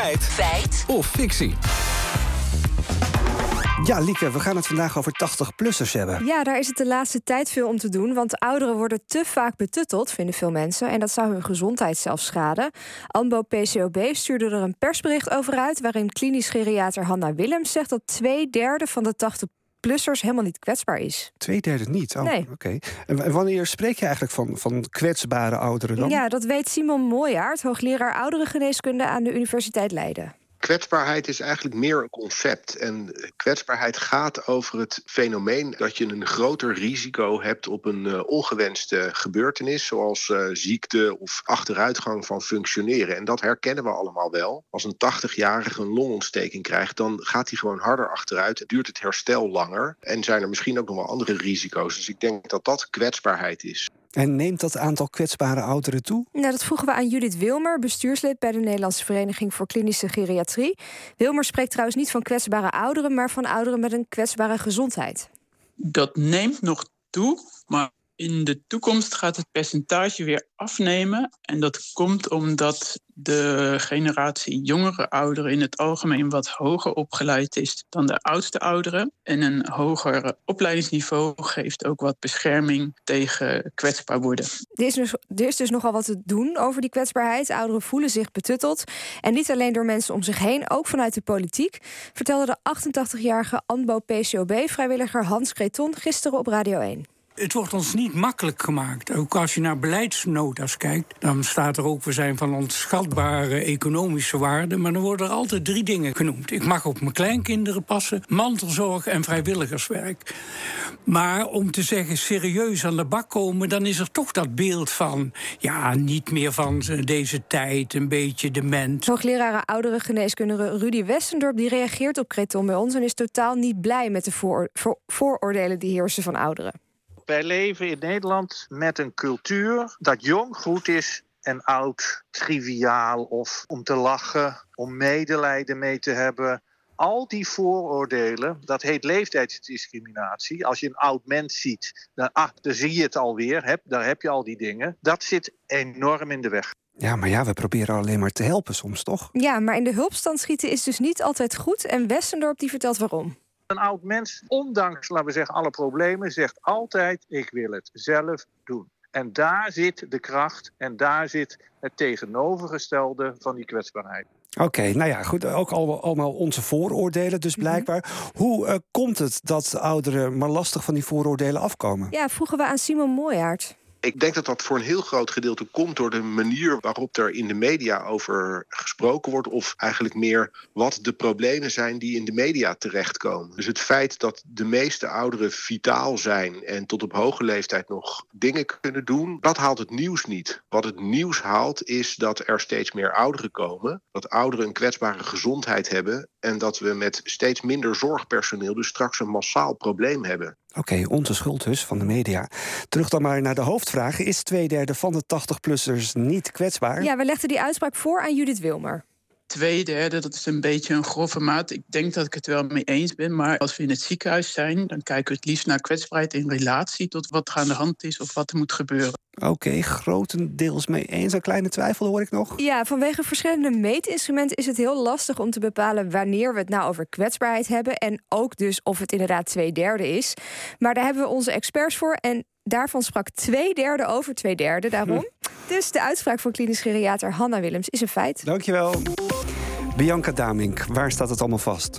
Feit. Feit. Of fictie. Ja, Lieke, we gaan het vandaag over 80-plussers hebben. Ja, daar is het de laatste tijd veel om te doen. Want ouderen worden te vaak betutteld, vinden veel mensen. En dat zou hun gezondheid zelfs schaden. ANBO PCOB stuurde er een persbericht over uit. waarin klinisch geriater Hanna Willems zegt dat twee derde van de 80 plussers helemaal niet kwetsbaar is. Twee derde niet? Oh, Nee. oké. En wanneer spreek je eigenlijk van, van kwetsbare ouderen dan? Ja, dat weet Simon Mooijaard, hoogleraar ouderengeneeskunde aan de Universiteit Leiden. Kwetsbaarheid is eigenlijk meer een concept. En kwetsbaarheid gaat over het fenomeen dat je een groter risico hebt op een uh, ongewenste gebeurtenis, zoals uh, ziekte of achteruitgang van functioneren. En dat herkennen we allemaal wel. Als een 80-jarige een longontsteking krijgt, dan gaat hij gewoon harder achteruit. Duurt het herstel langer en zijn er misschien ook nog wel andere risico's. Dus ik denk dat dat kwetsbaarheid is. En neemt dat aantal kwetsbare ouderen toe? Nou, dat vroegen we aan Judith Wilmer, bestuurslid bij de Nederlandse Vereniging voor Klinische Geriatrie. Wilmer spreekt trouwens niet van kwetsbare ouderen, maar van ouderen met een kwetsbare gezondheid. Dat neemt nog toe, maar in de toekomst gaat het percentage weer afnemen. En dat komt omdat de generatie jongere ouderen in het algemeen wat hoger opgeleid is dan de oudste ouderen. En een hoger opleidingsniveau geeft ook wat bescherming tegen kwetsbaar worden. Er is, dus, is dus nogal wat te doen over die kwetsbaarheid. Ouderen voelen zich betutteld. En niet alleen door mensen om zich heen, ook vanuit de politiek. Vertelde de 88-jarige ANBO-PCOB-vrijwilliger Hans Creton gisteren op Radio 1 het wordt ons niet makkelijk gemaakt. Ook als je naar beleidsnota's kijkt, dan staat er ook... we zijn van onschatbare economische waarde... maar dan worden er altijd drie dingen genoemd. Ik mag op mijn kleinkinderen passen, mantelzorg en vrijwilligerswerk. Maar om te zeggen serieus aan de bak komen... dan is er toch dat beeld van... ja, niet meer van deze tijd, een beetje dement. Hoogleraar ouderengeneeskundige Rudy Westendorp... die reageert op Creton bij ons en is totaal niet blij... met de voor, voor, vooroordelen die heersen van ouderen. Wij leven in Nederland met een cultuur dat jong goed is en oud triviaal of om te lachen, om medelijden mee te hebben. Al die vooroordelen, dat heet leeftijdsdiscriminatie. Als je een oud mens ziet, dan, ah, dan zie je het alweer, heb, daar heb je al die dingen. Dat zit enorm in de weg. Ja, maar ja, we proberen alleen maar te helpen soms, toch? Ja, maar in de hulpstand schieten is dus niet altijd goed. En Westendorp die vertelt waarom. Een oud mens, ondanks, laten we zeggen, alle problemen, zegt altijd: Ik wil het zelf doen. En daar zit de kracht en daar zit het tegenovergestelde van die kwetsbaarheid. Oké, okay, nou ja, goed. Ook al, allemaal onze vooroordelen, dus blijkbaar. Mm -hmm. Hoe uh, komt het dat ouderen maar lastig van die vooroordelen afkomen? Ja, vroegen we aan Simon Mooijaard. Ik denk dat dat voor een heel groot gedeelte komt door de manier waarop er in de media over gesproken wordt. Of eigenlijk meer wat de problemen zijn die in de media terechtkomen. Dus het feit dat de meeste ouderen vitaal zijn en tot op hoge leeftijd nog dingen kunnen doen, dat haalt het nieuws niet. Wat het nieuws haalt is dat er steeds meer ouderen komen. Dat ouderen een kwetsbare gezondheid hebben. En dat we met steeds minder zorgpersoneel dus straks een massaal probleem hebben. Oké, okay, onze schuld dus van de media. Terug dan maar naar de hoofdvraag. Is twee derde van de 80-plussers niet kwetsbaar? Ja, we legden die uitspraak voor aan Judith Wilmer. Twee derde, dat is een beetje een grove maat. Ik denk dat ik het wel mee eens ben. Maar als we in het ziekenhuis zijn, dan kijken we het liefst naar kwetsbaarheid in relatie tot wat er aan de hand is of wat er moet gebeuren. Oké, okay, grotendeels mee eens. Een kleine twijfel hoor ik nog. Ja, vanwege verschillende meetinstrumenten is het heel lastig om te bepalen wanneer we het nou over kwetsbaarheid hebben. En ook dus of het inderdaad twee derde is. Maar daar hebben we onze experts voor. En daarvan sprak twee derde over twee derde. Daarom. dus de uitspraak van klinisch geriater Hanna Willems is een feit. Dankjewel. Bianca Damink, waar staat het allemaal vast?